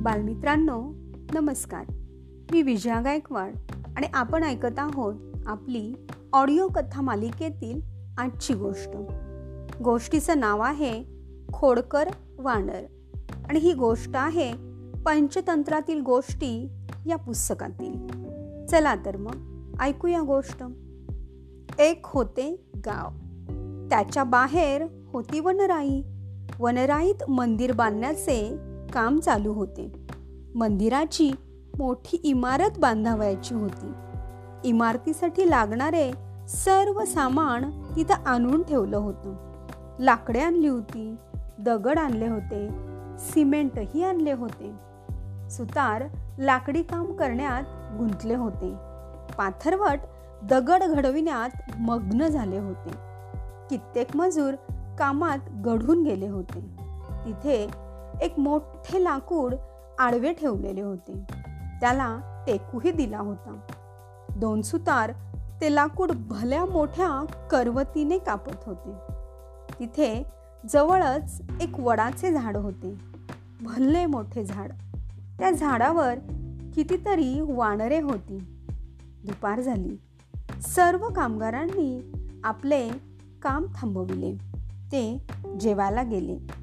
बालमित्रांनो नमस्कार. मी विजया गायकवाड आणि आपण ऐकत आहोत आपली ऑडिओ कथा मालिकेतील आजची गोष्ट. गोष्टीचं नाव आहे खोडकर वानर आणि ही गोष्ट आहे पंचतंत्रातील गोष्टी या पुस्तकातील. चला तर मग ऐकूया गोष्ट. एक होते गाव. त्याच्या बाहेर होती वनराई. वनराईत मंदिर बांधण्याचे काम चालू होते. मंदिराची मोठी इमारत बांधावयाची होती. इमारतीसाठी लागणारे सर्व सामान तिथं आणून ठेवलं होतं. लाकडे आणली होती दगड आणले होते सिमेंटही आणले होते. सुतार लाकडी काम करण्यात गुंतले होते. पाथरवट दगड घडविण्यात मग्न झाले होते. कित्येक मजूर कामात गढून गेले होते. तिथे एक मोठे लाकूड आडवे ठेवलेले होते. त्याला टेकूही दिला होता. दोन सुतार ते लाकूड भल्या मोठ्या करवतीने कापत होते. तिथे जवळच एक वडाचे झाड होते. भल्ले मोठे झाड. त्या झाडावर कितीतरी वानरे होती. दुपार झाली. सर्व कामगारांनी आपले काम थांबविले. ते जेवायला गेले.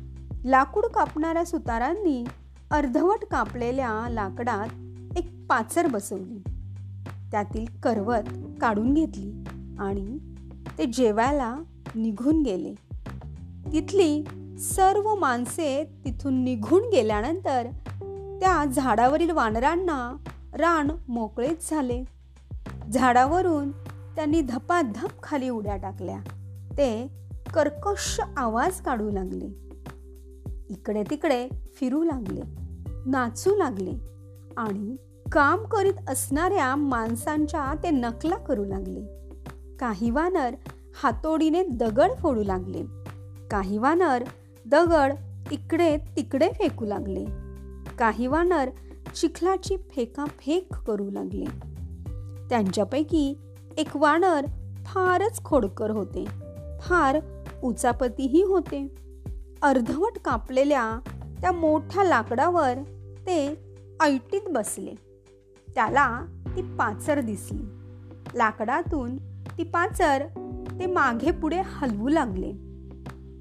लाकूड कापणाऱ्या सुतारांनी अर्धवट कापलेल्या लाकडात एक पाचर बसवली. त्यातील करवत काढून घेतली आणि ते जेवायला निघून गेले. तिथली सर्व माणसे तिथून निघून गेल्यानंतर त्या झाडावरील वानरांना रान मोकळेच झाले. झाडावरून त्यांनी धपाधप खाली उड्या टाकल्या. ते कर्कश आवाज काढू लागले. इकडे तिकडे फिरू लागले नाचू लागले आणि काम करीत असणाऱ्या माणसांच्या ते नकला करू लागले. काही वानर हातोडीने दगड फोडू लागले. काही वानर दगड इकडे तिकडे फेकू लागले. काही वानर चिखलाची फेकाफेक करू लागले. त्यांच्यापैकी एक वानर फारच खोडकर होते फार उचापतीही होते. अर्धवट कापलेल्या त्या मोठ्या लाकडावर ते ऐटीत बसले. त्याला ती पाचर दिसली. लाकडातून ती पाचर ते मागे पुढे हलवू लागले.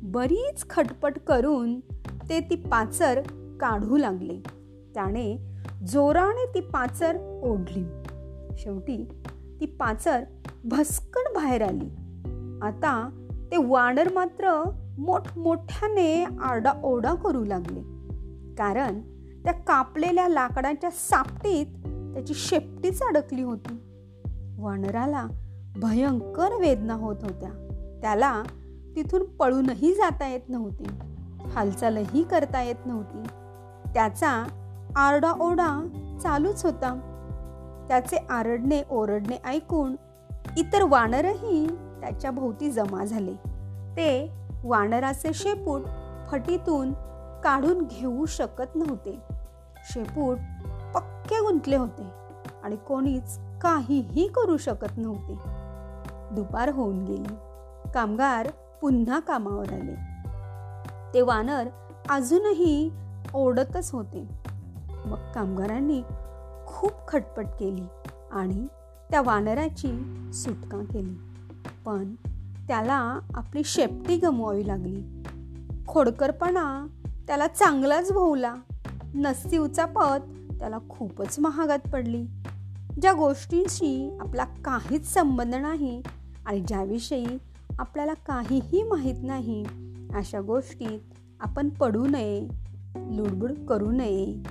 बरीच खटपट करून ते ती पाचर काढू लागले. त्याने जोराने ती पाचर ओढली. शेवटी ती पाचर भस्कन बाहेर आली. आता ते वानर मात्र मोठमोठ्याने आरडाओरडा करू लागले. कारण त्या कापलेल्या लाकडाच्या सापटीत त्याची शेपटीच अडकली होती. वानराला भयंकर वेदना होत होत्या. त्याला तिथून पळूनही जाता येत नव्हते. हालचालही करता येत नव्हती. त्याचा आरडाओरडा चालूच होता. त्याचे आरडणे ओरडणे ऐकून इतर वानरही त्याच्या भोवती जमा झाले. ते वानराचे शेपूट फटीतून काढून घेऊ शकत नव्हते. शेपूट पक्के गुंतले होते आणि कोणीच काहीही करू शकत नव्हते. दुपार होऊन गेली. कामगार पुन्हा कामावर आले. ते वानर अजूनही ओढतच होते. मग कामगारांनी खूप खटपट केली आणि त्या वानराची सुटका केली. पण त्याला आपली शेपटी गमवावी लागली. खोडकरपणा त्याला चांगलाच भोवला. नसती उचापत त्याला खूपच महागात पडली. ज्या गोष्टींशी आपला काहीच संबंध नाही आणि ज्याविषयी आपल्याला काहीही माहीत नाही अशा गोष्टीत आपण पडू नये लुडबुड करू नये.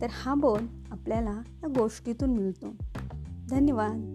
तर हा बोल आपल्याला या गोष्टीतून मिळतो. धन्यवाद.